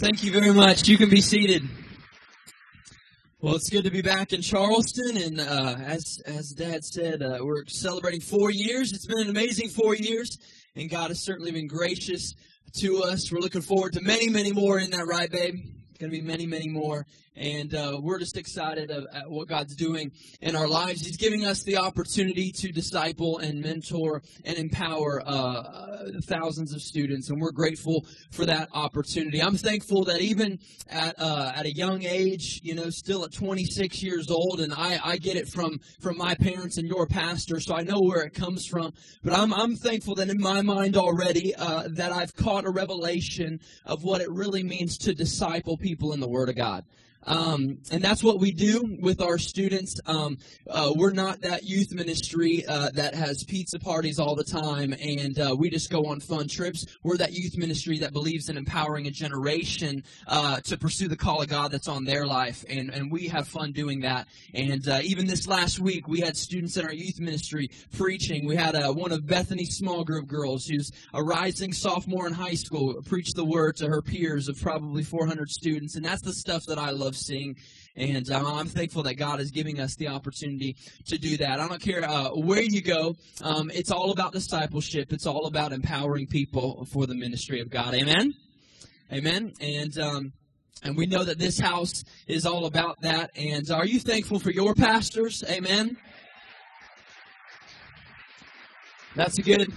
Thank you very much. You can be seated. Well, it's good to be back in Charleston, and uh, as as Dad said, uh, we're celebrating four years. It's been an amazing four years, and God has certainly been gracious to us. We're looking forward to many, many more. In that right, babe? Going to be many, many more. And uh, we're just excited of, at what God's doing in our lives. He's giving us the opportunity to disciple and mentor and empower uh, thousands of students, and we're grateful for that opportunity. I'm thankful that even at uh, at a young age, you know, still at 26 years old, and I, I get it from from my parents and your pastor, so I know where it comes from. But I'm I'm thankful that in my mind already uh, that I've caught a revelation of what it really means to disciple people in the Word of God. Um, and that's what we do with our students. Um, uh, we're not that youth ministry uh, that has pizza parties all the time and uh, we just go on fun trips. We're that youth ministry that believes in empowering a generation uh, to pursue the call of God that's on their life. And, and we have fun doing that. And uh, even this last week, we had students in our youth ministry preaching. We had uh, one of Bethany's small group girls who's a rising sophomore in high school preach the word to her peers of probably 400 students. And that's the stuff that I love love sing. And uh, I'm thankful that God is giving us the opportunity to do that. I don't care uh, where you go. Um, it's all about discipleship. It's all about empowering people for the ministry of God. Amen. Amen. And um, and we know that this house is all about that. And are you thankful for your pastors? Amen. That's a good.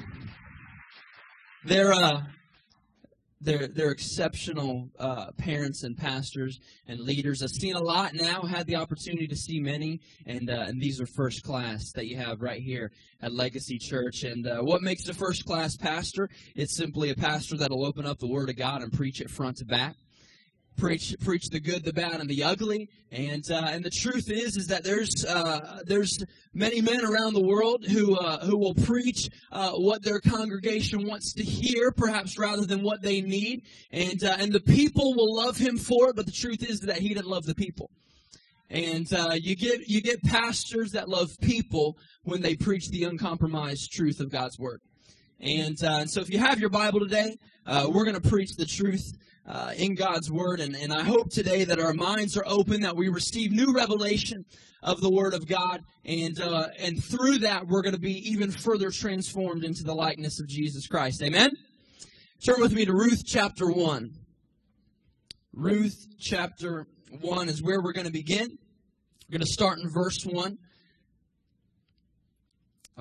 They're uh, they're they're exceptional uh, parents and pastors and leaders. I've seen a lot now. Had the opportunity to see many, and uh, and these are first class that you have right here at Legacy Church. And uh, what makes a first class pastor? It's simply a pastor that'll open up the Word of God and preach it front to back preach preach the good, the bad, and the ugly. And uh, and the truth is is that there's uh, there's many men around the world who uh, who will preach uh, what their congregation wants to hear, perhaps rather than what they need. And uh, and the people will love him for it. But the truth is that he didn't love the people. And uh, you get you get pastors that love people when they preach the uncompromised truth of God's word. And, and so if you have your Bible today, we're going to preach the truth uh, in God's Word. And, and I hope today that our minds are open, that we receive new revelation of the Word of God. And, uh, and through that, we're going to be even further transformed into the likeness of Jesus Christ. Amen? Turn with me to Ruth chapter 1. Ruth chapter 1 is where we're going to begin. We're going to start in verse 1.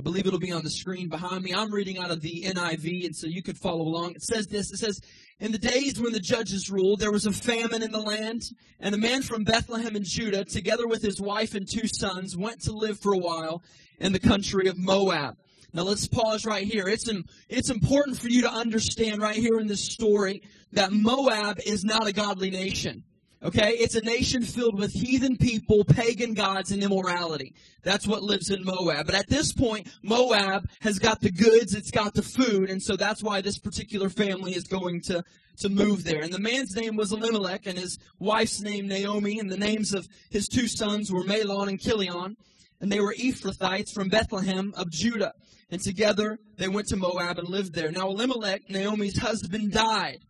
I believe it'll be on the screen behind me. I'm reading out of the NIV, and so you could follow along. It says this It says, In the days when the judges ruled, there was a famine in the land, and a man from Bethlehem in Judah, together with his wife and two sons, went to live for a while in the country of Moab. Now let's pause right here. It's, it's important for you to understand right here in this story that Moab is not a godly nation. Okay? It's a nation filled with heathen people, pagan gods, and immorality. That's what lives in Moab. But at this point, Moab has got the goods, it's got the food, and so that's why this particular family is going to, to move there. And the man's name was Elimelech, and his wife's name Naomi, and the names of his two sons were Mahlon and Chilion. And they were Ephrathites from Bethlehem of Judah. And together they went to Moab and lived there. Now Elimelech, Naomi's husband, died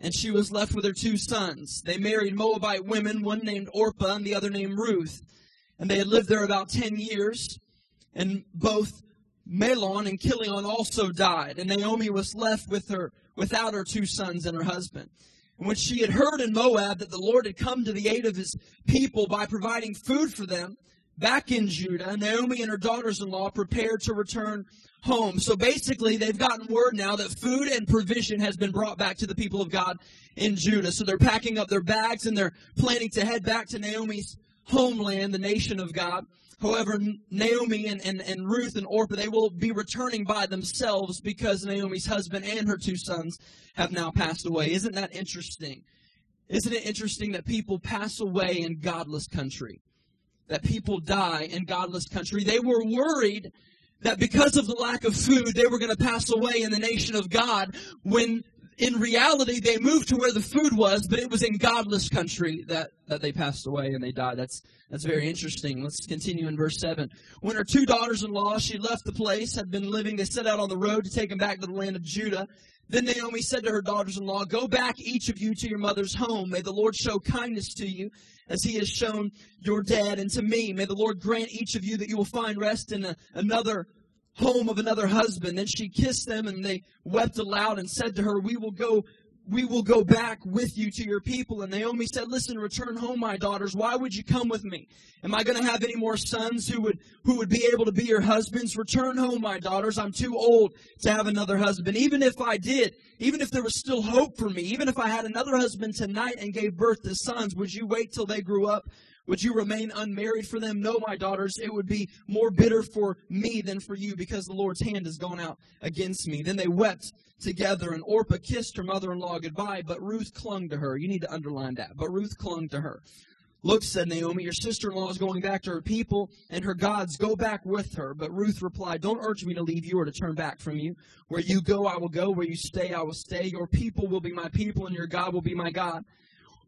and she was left with her two sons. They married Moabite women, one named Orpah and the other named Ruth. And they had lived there about 10 years. And both Mahlon and Chilion also died. And Naomi was left with her, without her two sons and her husband. And when she had heard in Moab that the Lord had come to the aid of his people by providing food for them, back in Judah, Naomi and her daughters in law prepared to return home. So basically, they've gotten word now that food and provision has been brought back to the people of God in Judah. So they're packing up their bags and they're planning to head back to Naomi's homeland, the nation of God. However, Naomi and, and, and Ruth and Orpah, they will be returning by themselves because Naomi's husband and her two sons have now passed away. Isn't that interesting? Isn't it interesting that people pass away in godless country? That people die in godless country. They were worried that because of the lack of food, they were going to pass away in the nation of God when in reality, they moved to where the food was, but it was in godless country that, that they passed away and they died. That's, that's very interesting. Let's continue in verse 7. When her two daughters-in-law, she left the place, had been living, they set out on the road to take them back to the land of Judah. Then Naomi said to her daughters-in-law, Go back, each of you, to your mother's home. May the Lord show kindness to you, as he has shown your dad and to me. May the Lord grant each of you that you will find rest in a, another home of another husband. Then she kissed them and they wept aloud and said to her, We will go we will go back with you to your people. And Naomi said, listen, return home, my daughters. Why would you come with me? Am I going to have any more sons who would, who would be able to be your husbands? Return home, my daughters. I'm too old to have another husband. Even if I did, even if there was still hope for me, even if I had another husband tonight and gave birth to sons, would you wait till they grew up would you remain unmarried for them? No, my daughters, it would be more bitter for me than for you because the Lord's hand has gone out against me. Then they wept together, and Orpah kissed her mother in law goodbye, but Ruth clung to her. You need to underline that. But Ruth clung to her. Look, said Naomi, your sister in law is going back to her people and her gods. Go back with her. But Ruth replied, Don't urge me to leave you or to turn back from you. Where you go, I will go. Where you stay, I will stay. Your people will be my people, and your God will be my God.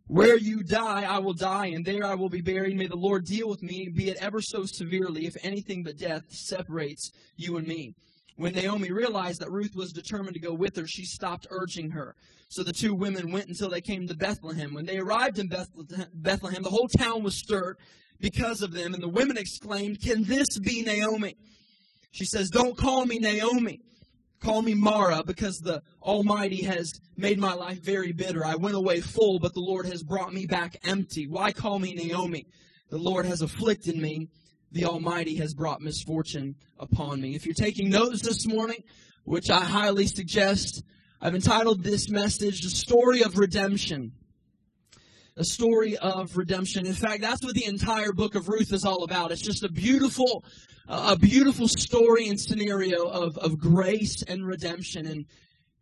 Where you die, I will die, and there I will be buried. May the Lord deal with me, be it ever so severely, if anything but death separates you and me. When Naomi realized that Ruth was determined to go with her, she stopped urging her. So the two women went until they came to Bethlehem. When they arrived in Bethlehem, the whole town was stirred because of them, and the women exclaimed, Can this be Naomi? She says, Don't call me Naomi. Call me Mara because the Almighty has made my life very bitter. I went away full, but the Lord has brought me back empty. Why call me Naomi? The Lord has afflicted me. The Almighty has brought misfortune upon me. If you're taking notes this morning, which I highly suggest, I've entitled this message, The Story of Redemption. A story of redemption. In fact, that's what the entire book of Ruth is all about. It's just a beautiful a beautiful story and scenario of, of grace and redemption. And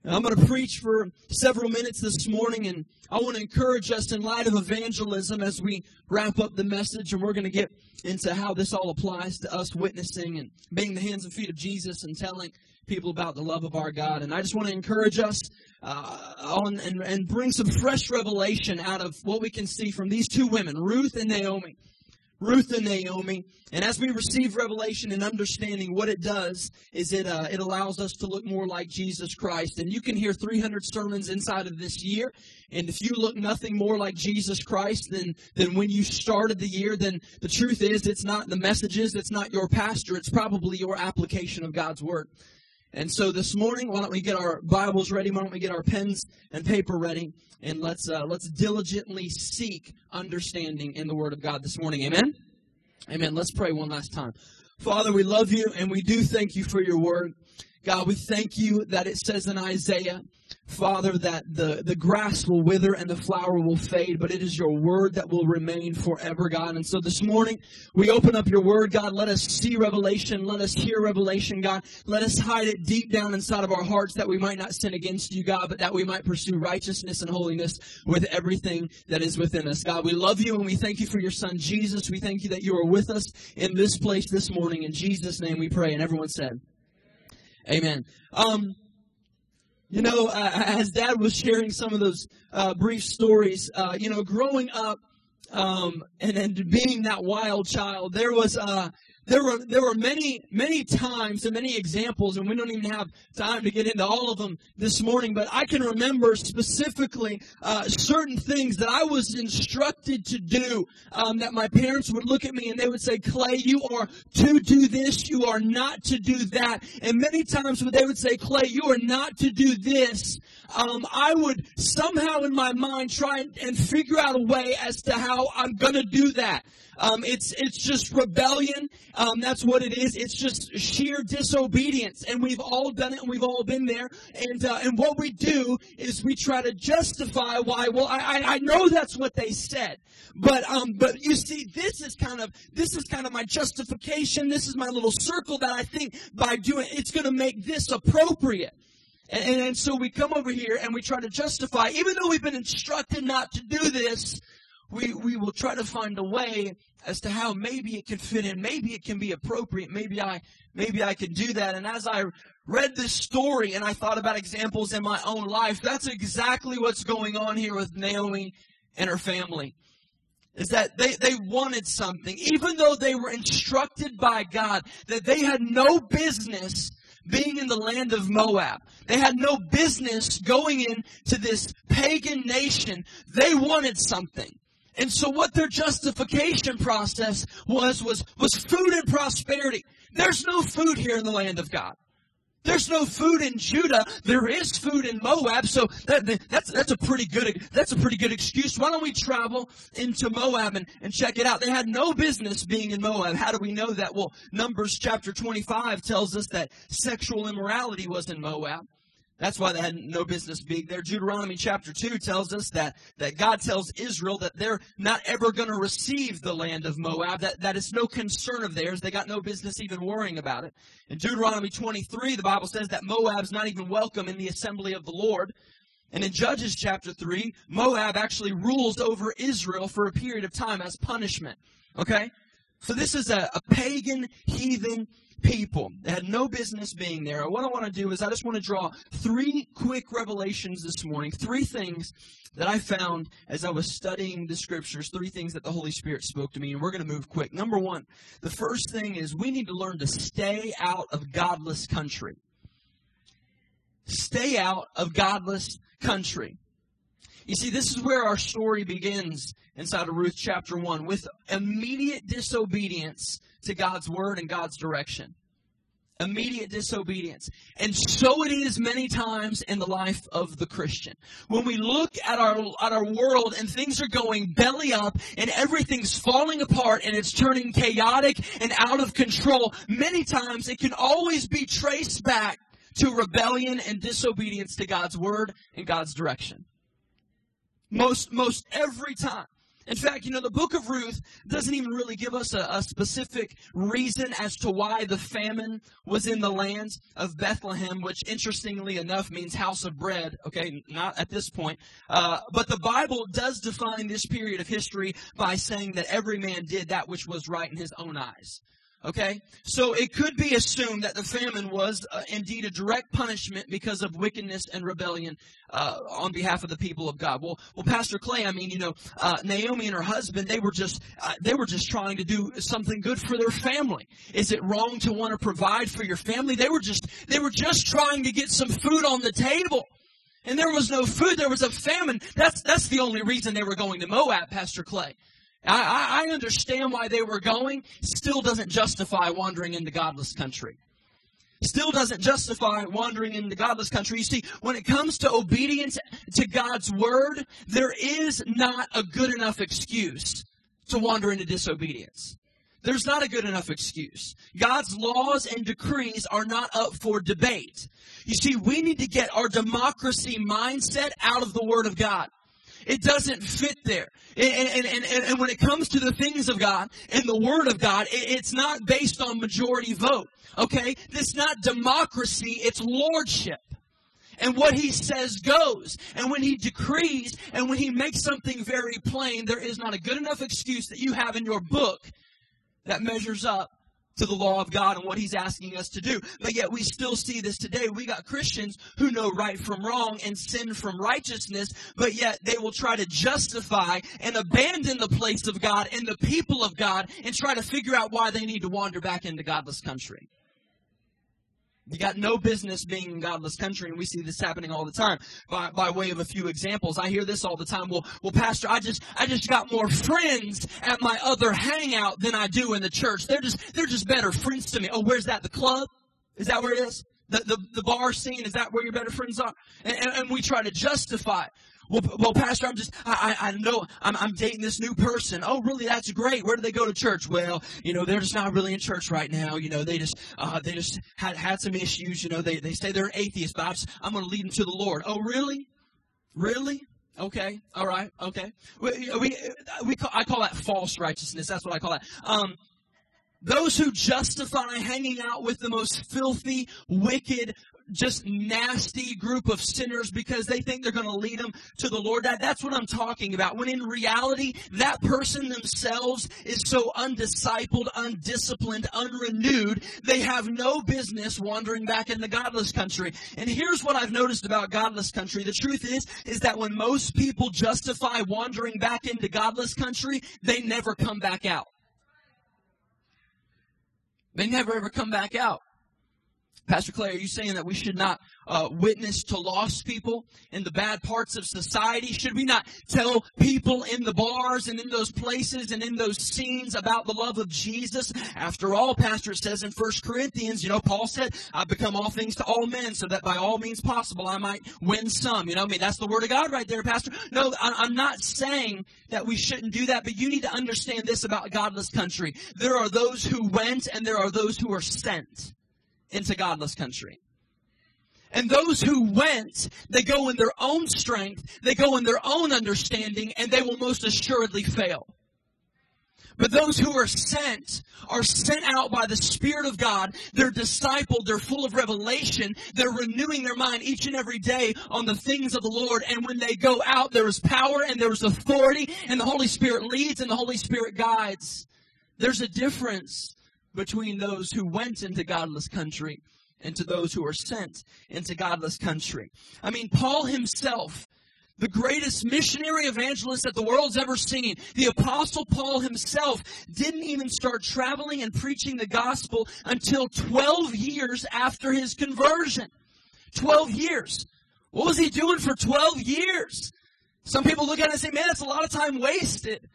I'm going to preach for several minutes this morning, and I want to encourage us in light of evangelism as we wrap up the message, and we're going to get into how this all applies to us witnessing and being the hands and feet of Jesus and telling people about the love of our God. And I just want to encourage us uh, on and, and bring some fresh revelation out of what we can see from these two women, Ruth and Naomi. Ruth and Naomi. And as we receive revelation and understanding, what it does is it uh, it allows us to look more like Jesus Christ. And you can hear 300 sermons inside of this year, and if you look nothing more like Jesus Christ than than when you started the year, then the truth is it's not the messages, it's not your pastor, it's probably your application of God's word. And so this morning, why don't we get our Bibles ready? Why don't we get our pens and paper ready? And let's uh, let's diligently seek understanding in the Word of God this morning. Amen. Amen. Let's pray one last time. Father, we love you and we do thank you for your Word. God, we thank you that it says in Isaiah Father, that the, the grass will wither and the flower will fade, but it is your word that will remain forever, God. And so this morning, we open up your word, God. Let us see revelation. Let us hear revelation, God. Let us hide it deep down inside of our hearts that we might not sin against you, God, but that we might pursue righteousness and holiness with everything that is within us. God, we love you and we thank you for your son, Jesus. We thank you that you are with us in this place this morning. In Jesus' name we pray. And everyone said, Amen. Um, you know, uh, as Dad was sharing some of those uh, brief stories, uh, you know, growing up um, and and being that wild child, there was uh, there were there were many many times and many examples, and we don't even have time to get into all of them this morning. But I can remember specifically uh, certain things that I was instructed to do. Um, that my parents would look at me and they would say, "Clay, you are to do this. You are not to do that." And many times when they would say, "Clay, you are not to do this," um, I would somehow in my mind try and, and figure out a way as to how I'm going to do that. Um, it's it's just rebellion. Um, that's what it is. It's just sheer disobedience, and we've all done it, and we've all been there. And uh, and what we do is we try to justify why. Well, I I know that's what they said, but um but you see, this is kind of this is kind of my justification. This is my little circle that I think by doing it's going to make this appropriate. And, and, and, so we come over here and we try to justify, even though we've been instructed not to do this, we, we will try to find a way as to how maybe it can fit in, maybe it can be appropriate, maybe I maybe I can do that. And as I read this story and I thought about examples in my own life, that's exactly what's going on here with Naomi and her family. Is that they, they wanted something, even though they were instructed by God that they had no business being in the land of Moab. They had no business going into this pagan nation. They wanted something. And so what their justification process was, was, was food and prosperity. There's no food here in the land of God. There's no food in Judah. There is food in Moab. So that, that's, that's a pretty good, that's a pretty good excuse. Why don't we travel into Moab and, and check it out? They had no business being in Moab. How do we know that? Well, Numbers chapter 25 tells us that sexual immorality was in Moab. That's why they had no business being there. Deuteronomy chapter 2 tells us that, that God tells Israel that they're not ever going to receive the land of Moab, that, that is no concern of theirs. They got no business even worrying about it. In Deuteronomy 23, the Bible says that Moab's not even welcome in the assembly of the Lord. And in Judges chapter 3, Moab actually rules over Israel for a period of time as punishment. Okay? So this is a, a pagan, heathen people that had no business being there. What I want to do is I just want to draw three quick revelations this morning, three things that I found as I was studying the scriptures, three things that the Holy Spirit spoke to me, and we're going to move quick. Number one, the first thing is we need to learn to stay out of godless country. Stay out of godless country. You see, this is where our story begins inside of Ruth chapter 1 with immediate disobedience to God's word and God's direction. Immediate disobedience. And so it is many times in the life of the Christian. When we look at our, at our world and things are going belly up and everything's falling apart and it's turning chaotic and out of control, many times it can always be traced back to rebellion and disobedience to God's word and God's direction. Most, most every time. In fact, you know, the book of Ruth doesn't even really give us a, a, specific reason as to why the famine was in the land of Bethlehem, which interestingly enough means house of bread. Okay, not at this point. Uh, but the Bible does define this period of history by saying that every man did that which was right in his own eyes. Okay? So it could be assumed that the famine was uh, indeed a direct punishment because of wickedness and rebellion uh, on behalf of the people of God. Well, well, Pastor Clay, I mean, you know, uh, Naomi and her husband, they were just uh, they were just trying to do something good for their family. Is it wrong to want to provide for your family? They were just they were just trying to get some food on the table. And there was no food, there was a famine. That's that's the only reason they were going to Moab, Pastor Clay. I, I understand why they were going. Still doesn't justify wandering into godless country. Still doesn't justify wandering into godless country. You see, when it comes to obedience to God's word, there is not a good enough excuse to wander into disobedience. There's not a good enough excuse. God's laws and decrees are not up for debate. You see, we need to get our democracy mindset out of the Word of God. It doesn't fit there. And, and, and, and when it comes to the things of God and the Word of God, it's not based on majority vote. Okay? This is not democracy, it's lordship. And what he says goes. And when he decrees and when he makes something very plain, there is not a good enough excuse that you have in your book that measures up to the law of God and what He's asking us to do. But yet we still see this today. We got Christians who know right from wrong and sin from righteousness, but yet they will try to justify and abandon the place of God and the people of God and try to figure out why they need to wander back into godless country. You got no business being in godless country, and we see this happening all the time. By, by way of a few examples, I hear this all the time. Well, well, Pastor, I just I just got more friends at my other hangout than I do in the church. They're just they're just better friends to me. Oh, where's that? The club? Is that where it is? The, the, the bar scene, is that where your better friends are? And, and, and we try to justify well, well, Pastor, I'm just, I, I, know I'm, I'm dating this new person. Oh, really? That's great. Where do they go to church? Well, you know, they're just not really in church right now. You know, they just, uh, they just had, had some issues. You know, they, they say they're atheists, but I'm, just, I'm going to lead them to the Lord. Oh, really? Really? Okay. All right. Okay. We, we, we call, I call that false righteousness. That's what I call that. Um, those who justify hanging out with the most filthy, wicked, just nasty group of sinners because they think they're going to lead them to the Lord. That, that's what I'm talking about. When in reality, that person themselves is so undiscipled, undisciplined, unrenewed, they have no business wandering back in the godless country. And here's what I've noticed about godless country. The truth is, is that when most people justify wandering back into godless country, they never come back out. They never ever come back out. Pastor Clay, are you saying that we should not uh, witness to lost people in the bad parts of society? Should we not tell people in the bars and in those places and in those scenes about the love of Jesus? After all, Pastor says in 1 Corinthians, you know, Paul said, I've become all things to all men so that by all means possible I might win some. You know, I mean, that's the word of God right there, Pastor. No, I'm not saying that we shouldn't do that, but you need to understand this about godless country. There are those who went and there are those who are sent into godless country. And those who went, they go in their own strength, they go in their own understanding, and they will most assuredly fail. But those who are sent are sent out by the Spirit of God. They're discipled. They're full of revelation. They're renewing their mind each and every day on the things of the Lord. And when they go out, there is power and there is authority and the Holy Spirit leads and the Holy Spirit guides. There's a difference between those who went into godless country and to those who are sent into godless country. I mean, Paul himself, the greatest missionary evangelist that the world's ever seen, the apostle Paul himself didn't even start traveling and preaching the gospel until 12 years after his conversion. 12 years. What was he doing for 12 years? Some people look at it and say, man, that's a lot of time wasted.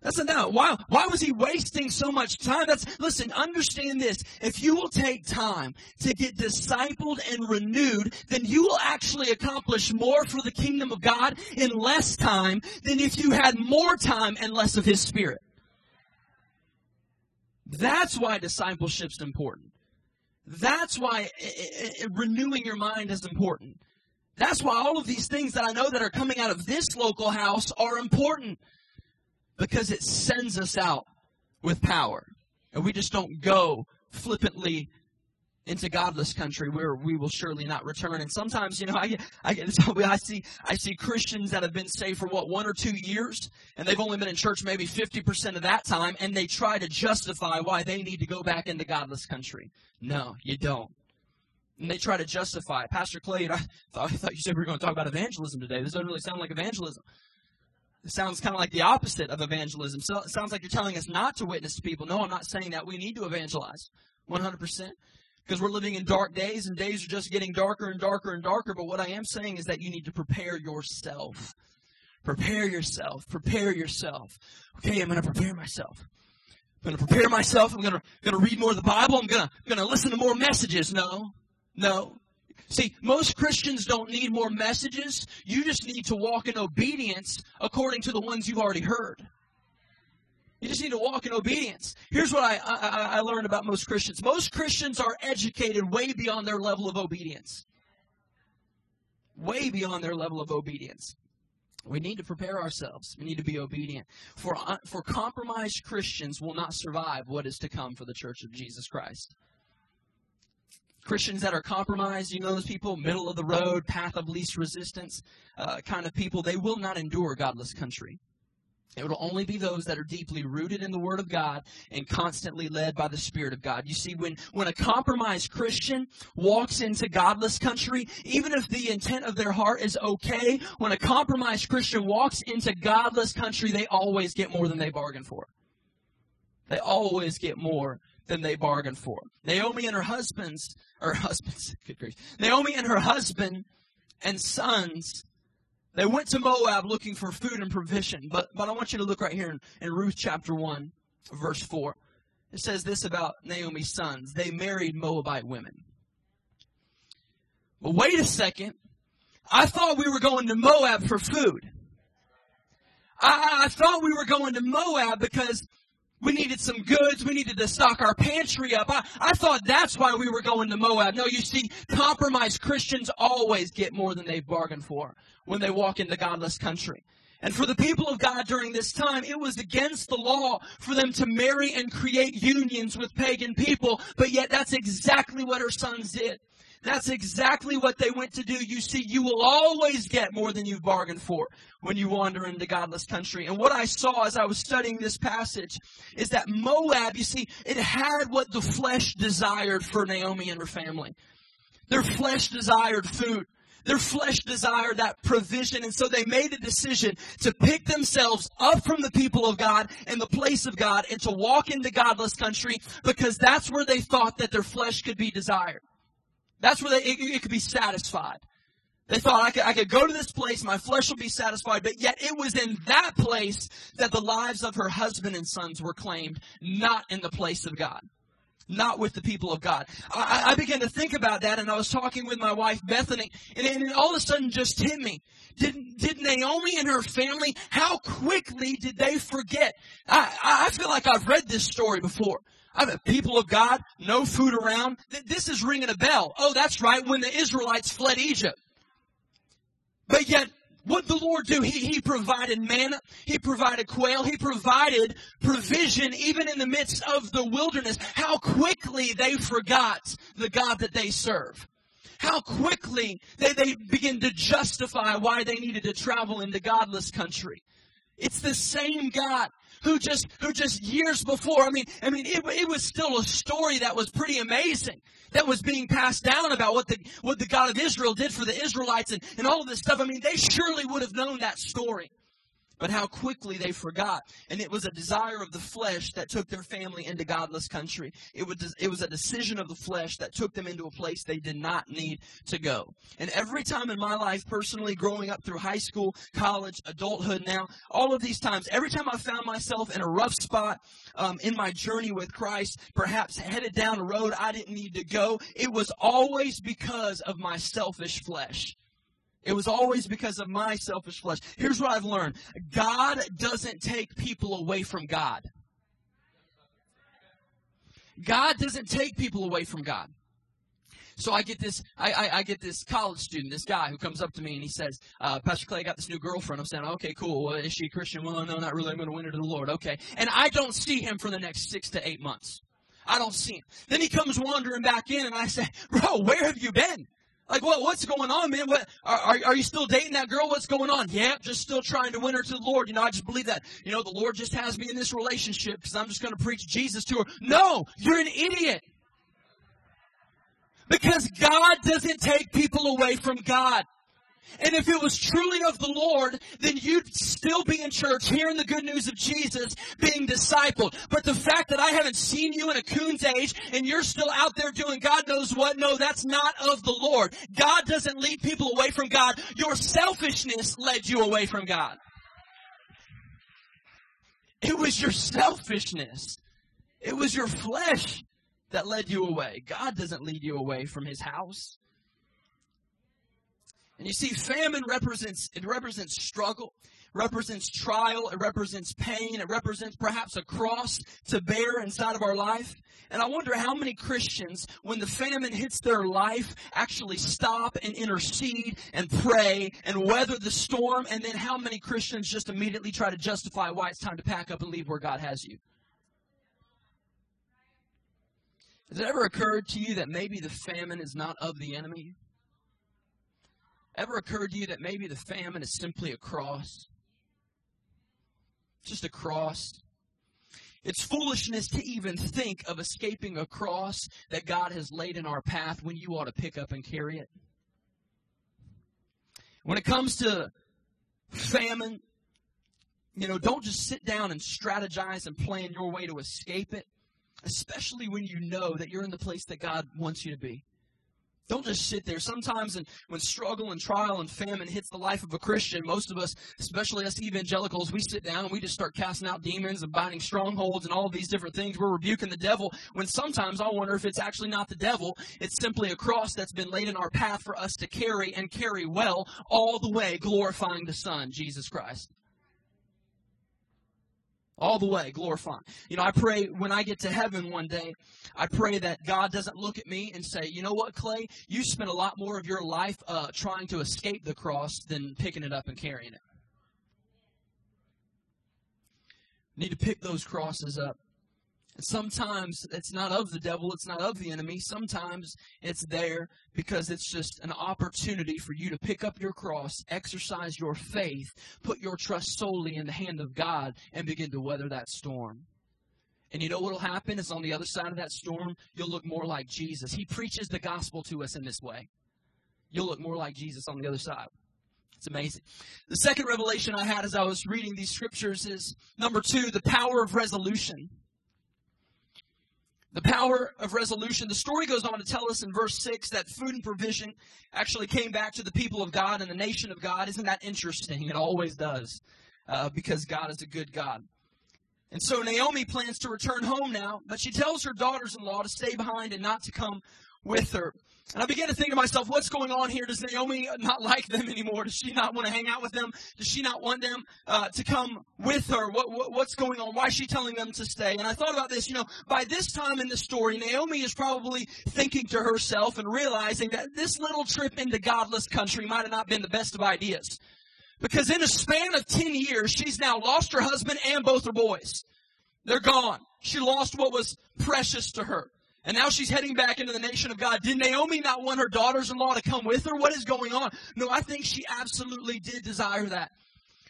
That's no. Why, why was he wasting so much time? That's, listen, understand this. If you will take time to get discipled and renewed, then you will actually accomplish more for the kingdom of God in less time than if you had more time and less of his spirit. That's why discipleship's important. That's why it, it, renewing your mind is important. That's why all of these things that I know that are coming out of this local house are important because it sends us out with power. And we just don't go flippantly into godless country where we will surely not return. And sometimes, you know, I, I, I see, I see Christians that have been saved for what, one or two years, and they've only been in church maybe 50% of that time, and they try to justify why they need to go back into godless country. No, you don't. And they try to justify it. Pastor Clay, I thought, I thought you said we were going to talk about evangelism today. This doesn't really sound like evangelism. It sounds kind of like the opposite of evangelism. So it sounds like you're telling us not to witness to people. No, I'm not saying that. We need to evangelize 100% because we're living in dark days and days are just getting darker and darker and darker. But what I am saying is that you need to prepare yourself. Prepare yourself. Prepare yourself. Okay, I'm going to prepare myself. I'm going to prepare myself. I'm going to, going to read more of the Bible. I'm going to, going to listen to more messages. No, no. See, most Christians don't need more messages. You just need to walk in obedience according to the ones you've already heard. You just need to walk in obedience. Here's what I, I, I, learned about most Christians. Most Christians are educated way beyond their level of obedience. Way beyond their level of obedience. We need to prepare ourselves. We need to be obedient. For, uh, for compromised Christians will not survive what is to come for the church of Jesus Christ. Christians that are compromised, you know those people, middle of the road, path of least resistance uh, kind of people, they will not endure godless country. It will only be those that are deeply rooted in the Word of God and constantly led by the Spirit of God. You see, when, when a compromised Christian walks into godless country, even if the intent of their heart is okay, when a compromised Christian walks into godless country, they always get more than they bargained for. They always get more than they bargained for. Naomi and her husbands, or husbands, good grief. Naomi and her husband and sons, they went to Moab looking for food and provision. But, but I want you to look right here in, in Ruth chapter 1, verse 4. It says this about Naomi's sons. They married Moabite women. But wait a second. I thought we were going to Moab for food. I, I thought we were going to Moab because we needed some goods. We needed to stock our pantry up. I, I thought that's why we were going to Moab. No, you see, compromised Christians always get more than they've bargained for when they walk into godless country. And for the people of God during this time, it was against the law for them to marry and create unions with pagan people, but yet that's exactly what her sons did. That's exactly what they went to do. You see, you will always get more than you've bargained for when you wander into godless country. And what I saw as I was studying this passage is that Moab, you see, it had what the flesh desired for Naomi and her family. Their flesh desired food. Their flesh desired that provision, and so they made a decision to pick themselves up from the people of God and the place of God and to walk into godless country because that's where they thought that their flesh could be desired. That's where they, it, it could be satisfied. They thought I could, I could go to this place, my flesh will be satisfied, but yet it was in that place that the lives of her husband and sons were claimed, not in the place of God not with the people of God. I, I began to think about that, and I was talking with my wife Bethany, and, and it all of a sudden just hit me. Did, did Naomi and her family, how quickly did they forget? I, I feel like I've read this story before. People of God, no food around. This is ringing a bell. Oh, that's right, when the Israelites fled Egypt. But yet, what the Lord do? He, he provided manna. He provided quail. He provided provision even in the midst of the wilderness. How quickly they forgot the God that they serve. How quickly they, they begin to justify why they needed to travel into godless country. It's the same God who just who just years before i mean i mean it, it was still a story that was pretty amazing that was being passed down about what the what the god of israel did for the israelites and, and all of this stuff. I mean they surely would have known that story but how quickly they forgot. And it was a desire of the flesh that took their family into godless country. It was, it was a decision of the flesh that took them into a place they did not need to go. And every time in my life, personally, growing up through high school, college, adulthood now, all of these times, every time I found myself in a rough spot um, in my journey with Christ, perhaps headed down a road I didn't need to go, it was always because of my selfish flesh. It was always because of my selfish flesh. Here's what I've learned God doesn't take people away from God. God doesn't take people away from God. So I get this, I, I, I, get this college student, this guy who comes up to me and he says, uh, Pastor Clay, I got this new girlfriend. I'm saying, okay, cool. Well, is she a Christian? Well, no, not really. I'm going to win her to the Lord. Okay. And I don't see him for the next six to eight months. I don't see him. Then he comes wandering back in and I say, bro, where have you been? Like, what, what's going on, man? What, are, are you still dating that girl? What's going on? Yeah, just still trying to win her to the Lord. You know, I just believe that, you know, the Lord just has me in this relationship because I'm just going to preach Jesus to her. No, you're an idiot. Because God doesn't take people away from God. And if it was truly of the Lord, then you'd still be in church hearing the good news of Jesus being discipled. But the fact that I haven't seen you in a coon's age and you're still out there doing God knows what, no, that's not of the Lord. God doesn't lead people away from God. Your selfishness led you away from God. It was your selfishness. It was your flesh that led you away. God doesn't lead you away from his house. And you see, famine represents, it represents struggle, represents trial, it represents pain, it represents perhaps a cross to bear inside of our life. And I wonder how many Christians, when the famine hits their life, actually stop and intercede and pray and weather the storm, and then how many Christians just immediately try to justify why it's time to pack up and leave where God has you. Has it ever occurred to you that maybe the famine is not of the enemy? Ever occurred to you that maybe the famine is simply a cross? Just a cross. It's foolishness to even think of escaping a cross that God has laid in our path when you ought to pick up and carry it. When it comes to famine, you know, don't just sit down and strategize and plan your way to escape it, especially when you know that you're in the place that God wants you to be. Don't just sit there. Sometimes in, when struggle and trial and famine hits the life of a Christian, most of us, especially us evangelicals, we sit down and we just start casting out demons and binding strongholds and all these different things. We're rebuking the devil when sometimes I wonder if it's actually not the devil. It's simply a cross that's been laid in our path for us to carry and carry well all the way glorifying the Son, Jesus Christ all the way glorifying. You know, I pray when I get to heaven one day, I pray that God doesn't look at me and say, you know what, Clay, you spent a lot more of your life uh, trying to escape the cross than picking it up and carrying it. Need to pick those crosses up Sometimes it's not of the devil, it's not of the enemy. Sometimes it's there because it's just an opportunity for you to pick up your cross, exercise your faith, put your trust solely in the hand of God, and begin to weather that storm. And you know what will happen is on the other side of that storm, you'll look more like Jesus. He preaches the gospel to us in this way. You'll look more like Jesus on the other side. It's amazing. The second revelation I had as I was reading these scriptures is number two, the power of resolution. The power of resolution. The story goes on to tell us in verse 6 that food and provision actually came back to the people of God and the nation of God. Isn't that interesting? It always does, uh, because God is a good God. And so Naomi plans to return home now, but she tells her daughters in law to stay behind and not to come with her. And I began to think to myself, what's going on here? Does Naomi not like them anymore? Does she not want to hang out with them? Does she not want them uh, to come with her? What, what, what's going on? Why is she telling them to stay? And I thought about this. You know, by this time in the story, Naomi is probably thinking to herself and realizing that this little trip into godless country might have not been the best of ideas. Because in a span of 10 years, she's now lost her husband and both her boys. They're gone. She lost what was precious to her. And now she's heading back into the nation of God. Did Naomi not want her daughters in law to come with her? What is going on? No, I think she absolutely did desire that.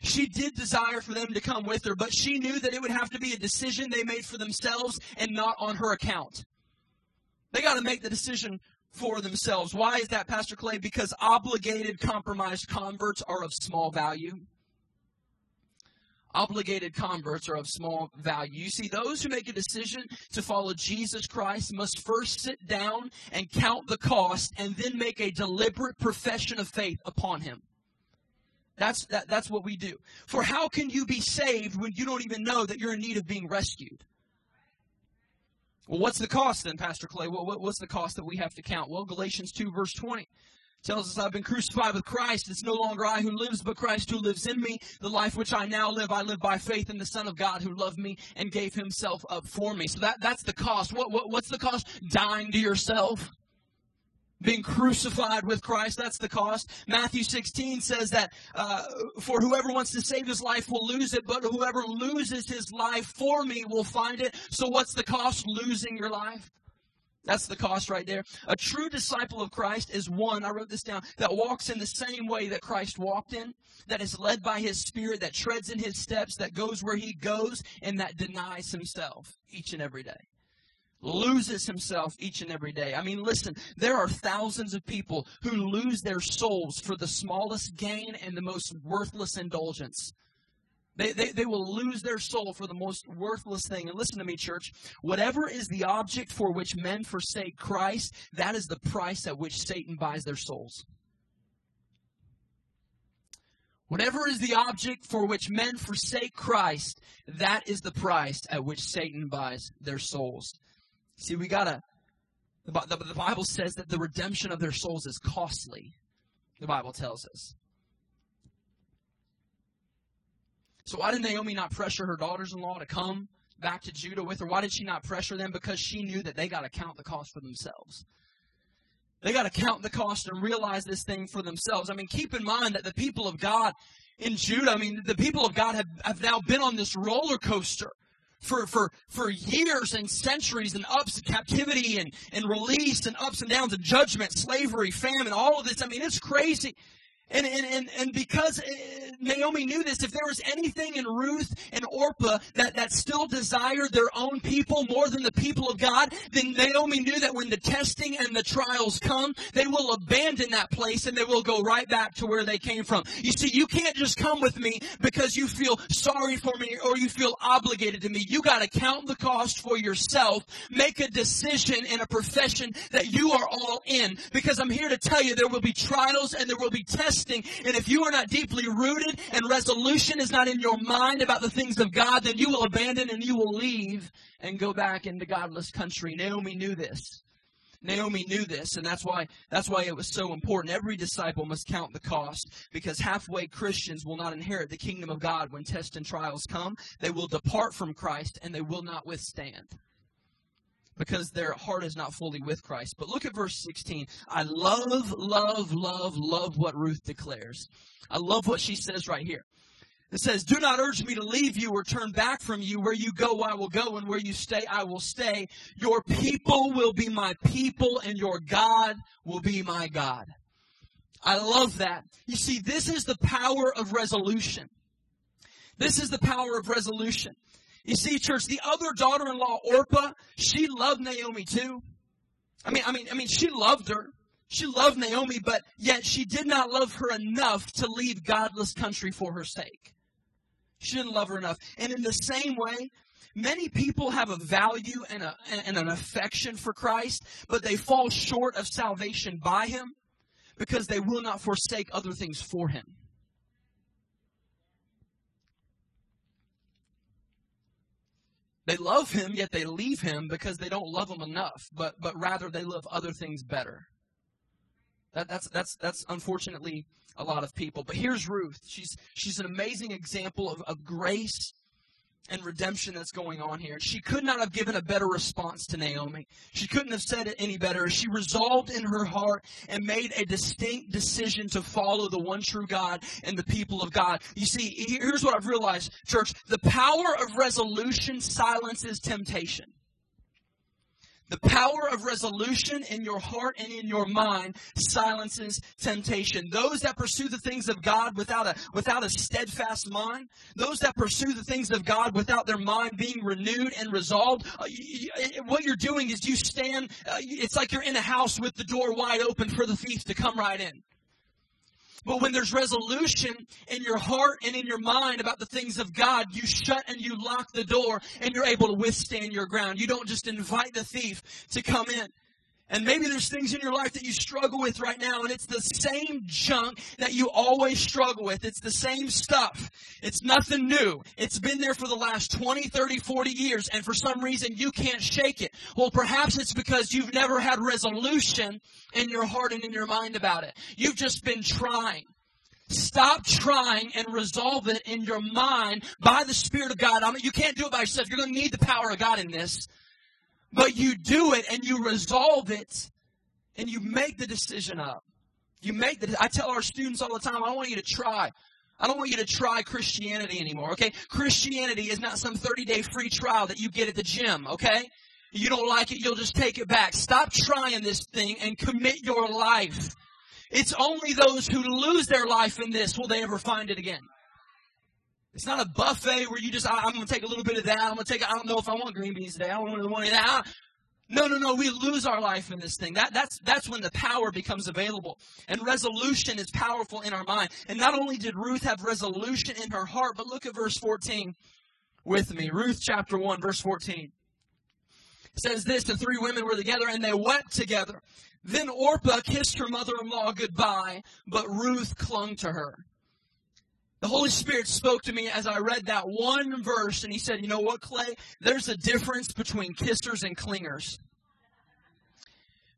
She did desire for them to come with her, but she knew that it would have to be a decision they made for themselves and not on her account. They got to make the decision for themselves. Why is that, Pastor Clay? Because obligated, compromised converts are of small value obligated converts are of small value. You see, those who make a decision to follow Jesus Christ must first sit down and count the cost and then make a deliberate profession of faith upon him. That's, that, that's what we do. For how can you be saved when you don't even know that you're in need of being rescued? Well, what's the cost then, Pastor Clay? Well, what's the cost that we have to count? Well, Galatians 2, verse 20 tells us I've been crucified with Christ. It's no longer I who lives, but Christ who lives in me. The life which I now live, I live by faith in the Son of God who loved me and gave himself up for me. So that, that's the cost. What, what, what's the cost? Dying to yourself. Being crucified with Christ, that's the cost. Matthew 16 says that, uh, for whoever wants to save his life will lose it, but whoever loses his life for me will find it. So what's the cost losing your life? That's the cost right there. A true disciple of Christ is one, I wrote this down, that walks in the same way that Christ walked in, that is led by his spirit, that treads in his steps, that goes where he goes, and that denies himself each and every day. Loses himself each and every day. I mean, listen, there are thousands of people who lose their souls for the smallest gain and the most worthless indulgence. They, they, they will lose their soul for the most worthless thing. And listen to me, church. Whatever is the object for which men forsake Christ, that is the price at which Satan buys their souls. Whatever is the object for which men forsake Christ, that is the price at which Satan buys their souls. See, we gotta, the, the Bible says that the redemption of their souls is costly. The Bible tells us. So why did Naomi not pressure her daughters-in-law to come back to Judah with her? Why did she not pressure them? Because she knew that they got to count the cost for themselves. They got to count the cost and realize this thing for themselves. I mean, keep in mind that the people of God in Judah, I mean, the people of God have, have now been on this roller coaster for, for, for years and centuries and ups and captivity and, and release and ups and downs and judgment, slavery, famine, all of this. I mean, it's crazy. And, and, and, and because uh, Naomi knew this, if there was anything in Ruth and Orpah that, that still desired their own people more than the people of God, then Naomi knew that when the testing and the trials come, they will abandon that place and they will go right back to where they came from. You see, you can't just come with me because you feel sorry for me or you feel obligated to me. You gotta count the cost for yourself, make a decision in a profession that you are all in. Because I'm here to tell you there will be trials and there will be tests and if you are not deeply rooted and resolution is not in your mind about the things of God, then you will abandon and you will leave and go back into godless country. Naomi knew this. Naomi knew this, and that's why that's why it was so important. Every disciple must count the cost, because halfway Christians will not inherit the kingdom of God when tests and trials come. They will depart from Christ and they will not withstand because their heart is not fully with Christ. But look at verse 16. I love, love, love, love what Ruth declares. I love what she says right here. It says, Do not urge me to leave you or turn back from you. Where you go, I will go, and where you stay, I will stay. Your people will be my people, and your God will be my God. I love that. You see, this is the power of resolution. This is the power of resolution. You see, church, the other daughter-in-law, Orpah, she loved Naomi too. I mean, I mean, I mean, she loved her. She loved Naomi, but yet she did not love her enough to leave godless country for her sake. She didn't love her enough. And in the same way, many people have a value and, a, and an affection for Christ, but they fall short of salvation by Him because they will not forsake other things for Him. They love him, yet they leave him because they don't love him enough, but, but rather they love other things better. That, that's, that's, that's unfortunately a lot of people. But here's Ruth. She's, she's an amazing example of, of grace and redemption that's going on here. She could not have given a better response to Naomi. She couldn't have said it any better. She resolved in her heart and made a distinct decision to follow the one true God and the people of God. You see, here's what I've realized, church. The power of resolution silences temptation. The power of resolution in your heart and in your mind silences temptation. Those that pursue the things of God without a, without a steadfast mind, those that pursue the things of God without their mind being renewed and resolved, uh, what you're doing is you stand, uh, it's like you're in a house with the door wide open for the thief to come right in. But when there's resolution in your heart and in your mind about the things of God, you shut and you lock the door and you're able to withstand your ground. You don't just invite the thief to come in. And maybe there's things in your life that you struggle with right now, and it's the same junk that you always struggle with. It's the same stuff. It's nothing new. It's been there for the last 20, 30, 40 years, and for some reason you can't shake it. Well, perhaps it's because you've never had resolution in your heart and in your mind about it. You've just been trying. Stop trying and resolve it in your mind by the Spirit of God. I mean, you can't do it by yourself. You're going to need the power of God in this. But you do it and you resolve it and you make the decision up. You make the, I tell our students all the time, I don't want you to try. I don't want you to try Christianity anymore, okay? Christianity is not some 30 day free trial that you get at the gym, okay? You don't like it, you'll just take it back. Stop trying this thing and commit your life. It's only those who lose their life in this will they ever find it again. It's not a buffet where you just, I, am going to take a little bit of that. I'm going to take, I don't know if I want green beans today. I don't want any of that. No, no, no. We lose our life in this thing. That, that's, that's when the power becomes available. And resolution is powerful in our mind. And not only did Ruth have resolution in her heart, but look at verse 14 with me. Ruth chapter 1, verse 14 says this the three women were together and they wept together. Then Orpah kissed her mother in law goodbye, but Ruth clung to her. The Holy Spirit spoke to me as I read that one verse, and He said, You know what, Clay? There's a difference between kissers and clingers.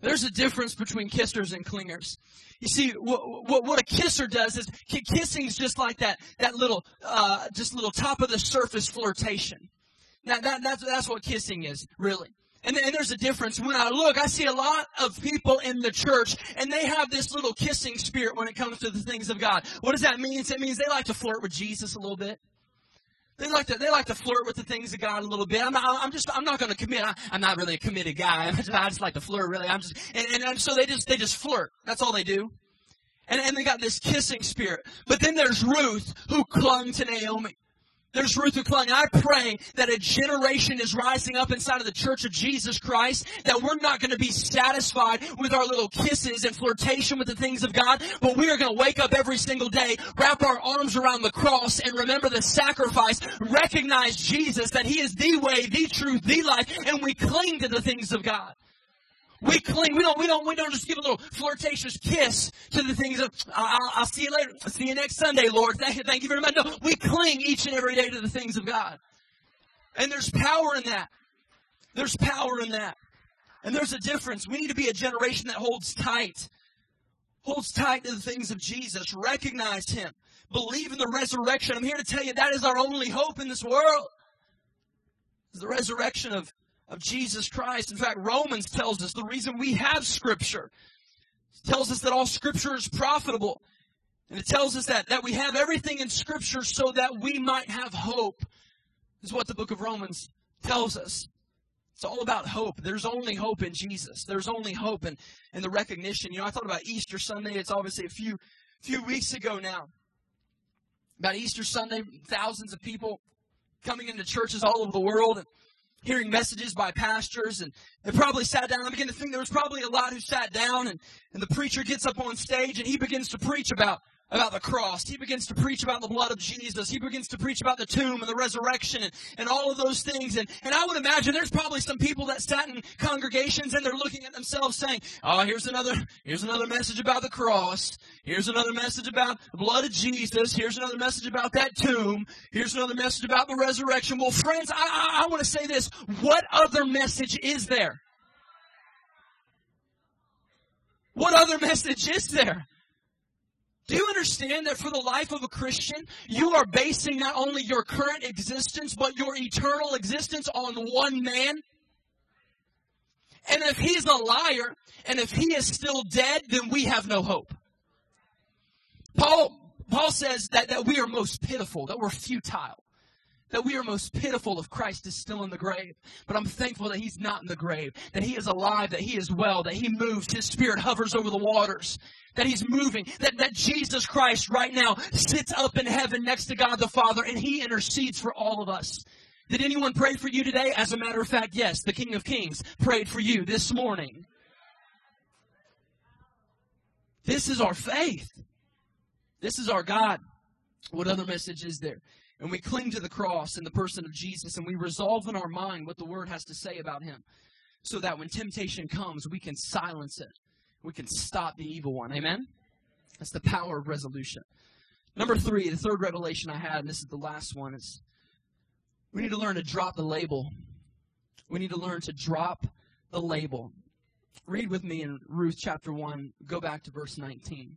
There's a difference between kissers and clingers. You see, what, what, what a kisser does is kissing is just like that that little uh, just little top of the surface flirtation. Now that, that's that's what kissing is really. And, and there's a difference. When I look, I see a lot of people in the church, and they have this little kissing spirit when it comes to the things of God. What does that mean? It means they like to flirt with Jesus a little bit. They like to they like to flirt with the things of God a little bit. I'm not, I'm just I'm not going to commit. I, am not really a committed guy. I just, I just like to flirt. Really, I'm just and, and, and so they just they just flirt. That's all they do. And and they got this kissing spirit. But then there's Ruth who clung to Naomi. There's Ruth who clung. I pray that a generation is rising up inside of the church of Jesus Christ, that we're not going to be satisfied with our little kisses and flirtation with the things of God, but we are going to wake up every single day, wrap our arms around the cross, and remember the sacrifice, recognize Jesus, that He is the way, the truth, the life, and we cling to the things of God. We cling. We don't. We don't. We don't just give a little flirtatious kiss to the things of. I'll, I'll see you later. I'll see you next Sunday, Lord. Thank you. Thank you very much. No, we cling each and every day to the things of God, and there's power in that. There's power in that, and there's a difference. We need to be a generation that holds tight, holds tight to the things of Jesus. Recognize Him. Believe in the resurrection. I'm here to tell you that is our only hope in this world. Is The resurrection of of Jesus Christ. In fact, Romans tells us the reason we have Scripture tells us that all Scripture is profitable. And it tells us that, that we have everything in Scripture so that we might have hope, is what the book of Romans tells us. It's all about hope. There's only hope in Jesus. There's only hope in, in the recognition. You know, I thought about Easter Sunday. It's obviously a few few weeks ago now. About Easter Sunday, thousands of people coming into churches all over the world and hearing messages by pastors and they probably sat down. I begin to think there was probably a lot who sat down and, and the preacher gets up on stage and he begins to preach about about the cross. He begins to preach about the blood of Jesus. He begins to preach about the tomb and the resurrection and, and all of those things. And, and I would imagine there's probably some people that sat in congregations and they're looking at themselves saying, oh, here's another, here's another message about the cross. Here's another message about the blood of Jesus. Here's another message about that tomb. Here's another message about the resurrection. Well, friends, I, I, I want to say this. What other message is there? What other message is there? Do you understand that for the life of a Christian, you are basing not only your current existence, but your eternal existence on one man? And if he's a liar, and if he is still dead, then we have no hope. Paul, Paul says that, that we are most pitiful, that we're futile that we are most pitiful if Christ is still in the grave. But I'm thankful that He's not in the grave, that He is alive, that He is well, that He moves, His Spirit hovers over the waters, that He's moving, that, that Jesus Christ right now sits up in heaven next to God the Father and He intercedes for all of us. Did anyone pray for you today? As a matter of fact, yes, the King of Kings prayed for you this morning. This is our faith. This is our God. What other message is there? And we cling to the cross and the person of Jesus and we resolve in our mind what the word has to say about him so that when temptation comes, we can silence it. We can stop the evil one. Amen? That's the power of resolution. Number three, the third revelation I had, and this is the last one, is we need to learn to drop the label. We need to learn to drop the label. Read with me in Ruth chapter 1, go back to verse 19.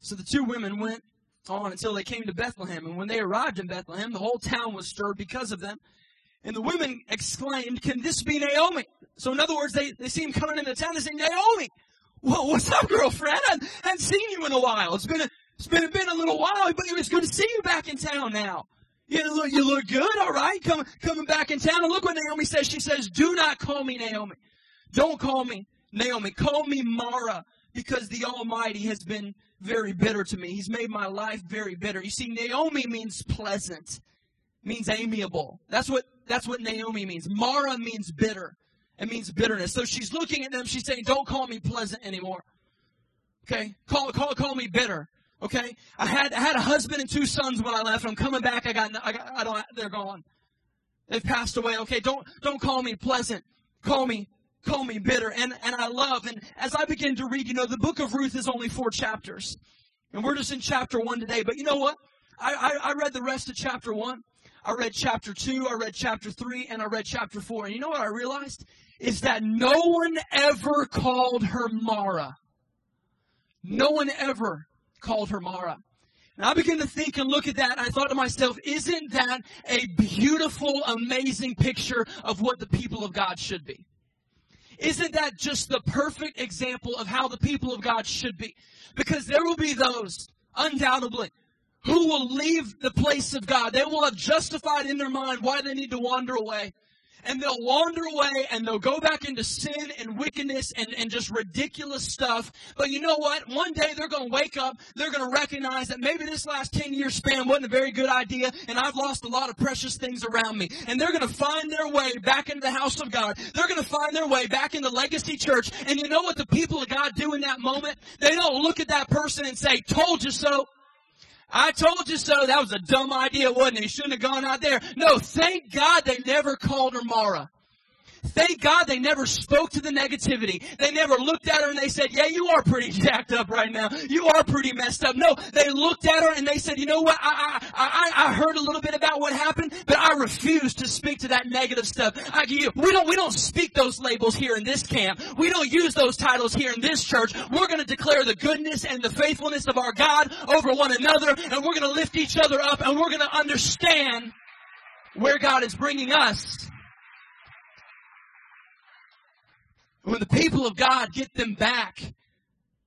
So the two women went on until they came to Bethlehem. And when they arrived in Bethlehem, the whole town was stirred because of them. And the women exclaimed, Can this be Naomi? So, in other words, they, they see him coming into town. They say, Naomi, well, what's up, girlfriend? I haven't seen you in a while. It's been a, it's been, been a little while, but it's good to see you back in town now. You look, you look good, all right, coming, coming back in town. And look what Naomi says. She says, Do not call me Naomi. Don't call me Naomi. Call me Mara because the Almighty has been very bitter to me. He's made my life very bitter. You see, Naomi means pleasant, means amiable. That's what that's what Naomi means. Mara means bitter. It means bitterness. So she's looking at them. She's saying, "Don't call me pleasant anymore. Okay, call call call me bitter. Okay, I had I had a husband and two sons when I left. I'm coming back. I got I got I don't. They're gone. They've passed away. Okay, don't don't call me pleasant. Call me call me bitter. And, and I love, and as I begin to read, you know, the book of Ruth is only four chapters. And we're just in chapter one today. But you know what? I, I, I read the rest of chapter one. I read chapter two, I read chapter three, and I read chapter four. And you know what I realized? Is that no one ever called her Mara. No one ever called her Mara. And I began to think and look at that, and I thought to myself, isn't that a beautiful, amazing picture of what the people of God should be? Isn't that just the perfect example of how the people of God should be? Because there will be those, undoubtedly, who will leave the place of God. They will have justified in their mind why they need to wander away and they'll wander away and they'll go back into sin and wickedness and, and just ridiculous stuff. But you know what? One day they're going to wake up. They're going to recognize that maybe this last 10 year span wasn't a very good idea and I've lost a lot of precious things around me. And they're going to find their way back into the house of God. They're going to find their way back into Legacy Church. And you know what the people of God do in that moment? They don't look at that person and say, told you so. I told you so. That was a dumb idea, wasn't it? He shouldn't have gone out there. No, thank God they never called her Mara. Thank God they never spoke to the negativity. They never looked at her and they said, yeah, you are pretty jacked up right now. You are pretty messed up. No, they looked at her and they said, you know what? I, I, I, I heard a little bit about what happened, but I refuse to speak to that negative stuff. I, you, we don't, we don't speak those labels here in this camp. We don't use those titles here in this church. We're going to declare the goodness and the faithfulness of our God over one another and we're going to lift each other up and we're going to understand where God is bringing us When the people of God get them back,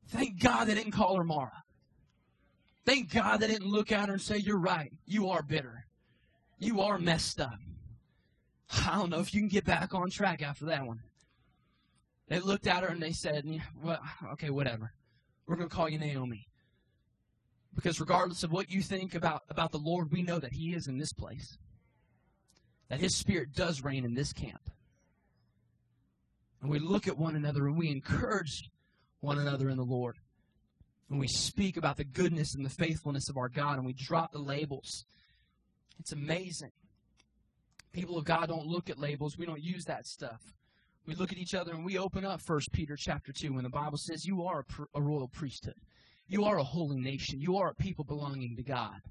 thank God they didn't call her Mara. Thank God they didn't look at her and say, You're right. You are bitter. You are messed up. I don't know if you can get back on track after that one. They looked at her and they said, well, okay, whatever. We're going to call you Naomi. Because regardless of what you think about, about the Lord, we know that He is in this place. That His Spirit does reign in this camp. And we look at one another and we encourage one another in the Lord. And we speak about the goodness and the faithfulness of our God and we drop the labels. It's amazing. People of God don't look at labels. We don't use that stuff. We look at each other and we open up First Peter chapter 2 when the Bible says you are a, pr- a royal priesthood. You are a holy nation. You are a people belonging to God.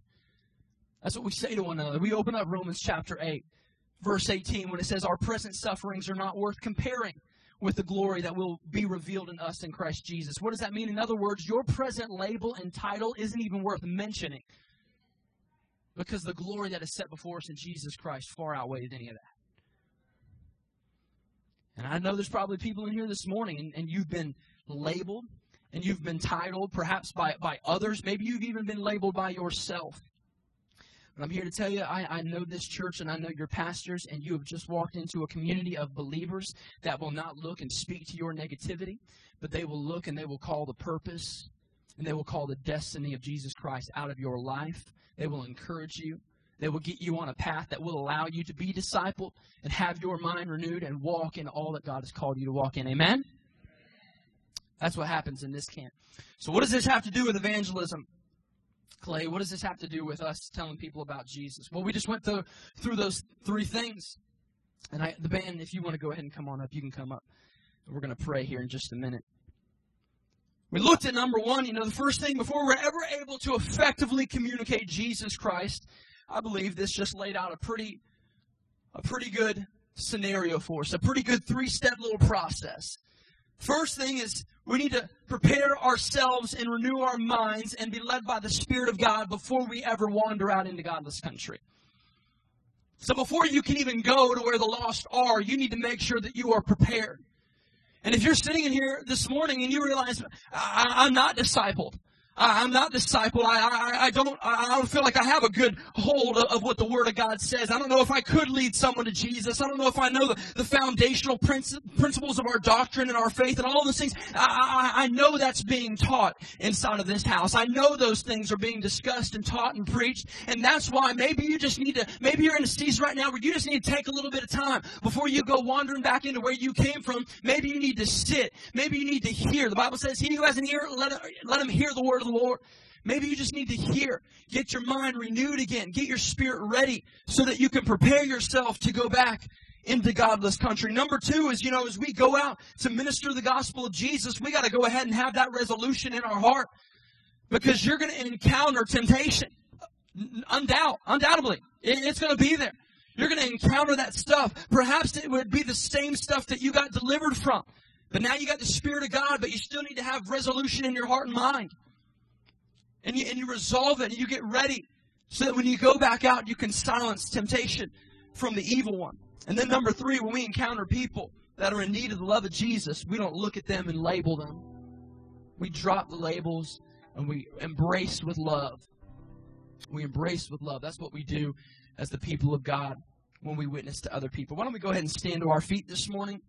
That's what we say to one another. We open up Romans chapter 8, verse 18, when it says, Our present sufferings are not worth comparing with the glory that will be revealed in us in Christ Jesus. What does that mean? In other words, your present label and title isn't even worth mentioning because the glory that is set before us in Jesus Christ far outweighs any of that. And I know there's probably people in here this morning and, and you've been labeled and you've been titled perhaps by, by others. Maybe you've even been labeled by yourself. But I'm here to tell you, I, I know this church and I know your pastors, and you have just walked into a community of believers that will not look and speak to your negativity, but they will look and they will call the purpose and they will call the destiny of Jesus Christ out of your life. They will encourage you. They will get you on a path that will allow you to be discipled and have your mind renewed and walk in all that God has called you to walk in. Amen? That's what happens in this camp. So, what does this have to do with evangelism? Clay, what does this have to do with us telling people about Jesus? Well, we just went through, through those three things. And I, the band, if you want to go ahead and come on up, you can come up. We're going to pray here in just a minute. We looked at number one, you know, the first thing before we're ever able to effectively communicate Jesus Christ, I believe this just laid out a pretty, a pretty good scenario for us, a pretty good three step little process. First thing is we need to prepare ourselves and renew our minds and be led by the Spirit of God before we ever wander out into godless country. So before you can even go to where the lost are, you need to make sure that you are prepared. And if you're sitting in here this morning and you realize, I, am not discipled, I, am not a disciple. I, I, I don't, I don't feel like I have a good hold of, of, what the Word of God says. I don't know if I could lead someone to Jesus. I don't know if I know the, the foundational principles of our doctrine and our faith and all those things. I, I, I know that's being taught inside of this house. I know those things are being discussed and taught and preached. And that's why maybe you just need to, maybe you're in a season right now where you just need to take a little bit of time before you go wandering back into where you came from. Maybe you need to sit. Maybe you need to hear. The Bible says, he who has an ear, let, let him hear the word the Lord. Maybe you just need to hear, get your mind renewed again, get your spirit ready so that you can prepare yourself to go back into godless country. Number two is, you know, as we go out to minister the gospel of Jesus, we got to go ahead and have that resolution in our heart because you're going to encounter temptation. Undoubt, undoubtedly. It's going to be there. You're going to encounter that stuff. Perhaps it would be the same stuff that you got delivered from. But now you got the Spirit of God, but you still need to have resolution in your heart and mind and you, and you resolve it and you get ready so that when you go back out, you can silence temptation from the evil one. And then number three, when we encounter people that are in need of the love of Jesus, we don't look at them and label them. We drop the labels and we embrace with love. We embrace with love. That's what we do as the people of God when we witness to other people. Why don't we go ahead and stand to our feet this morning?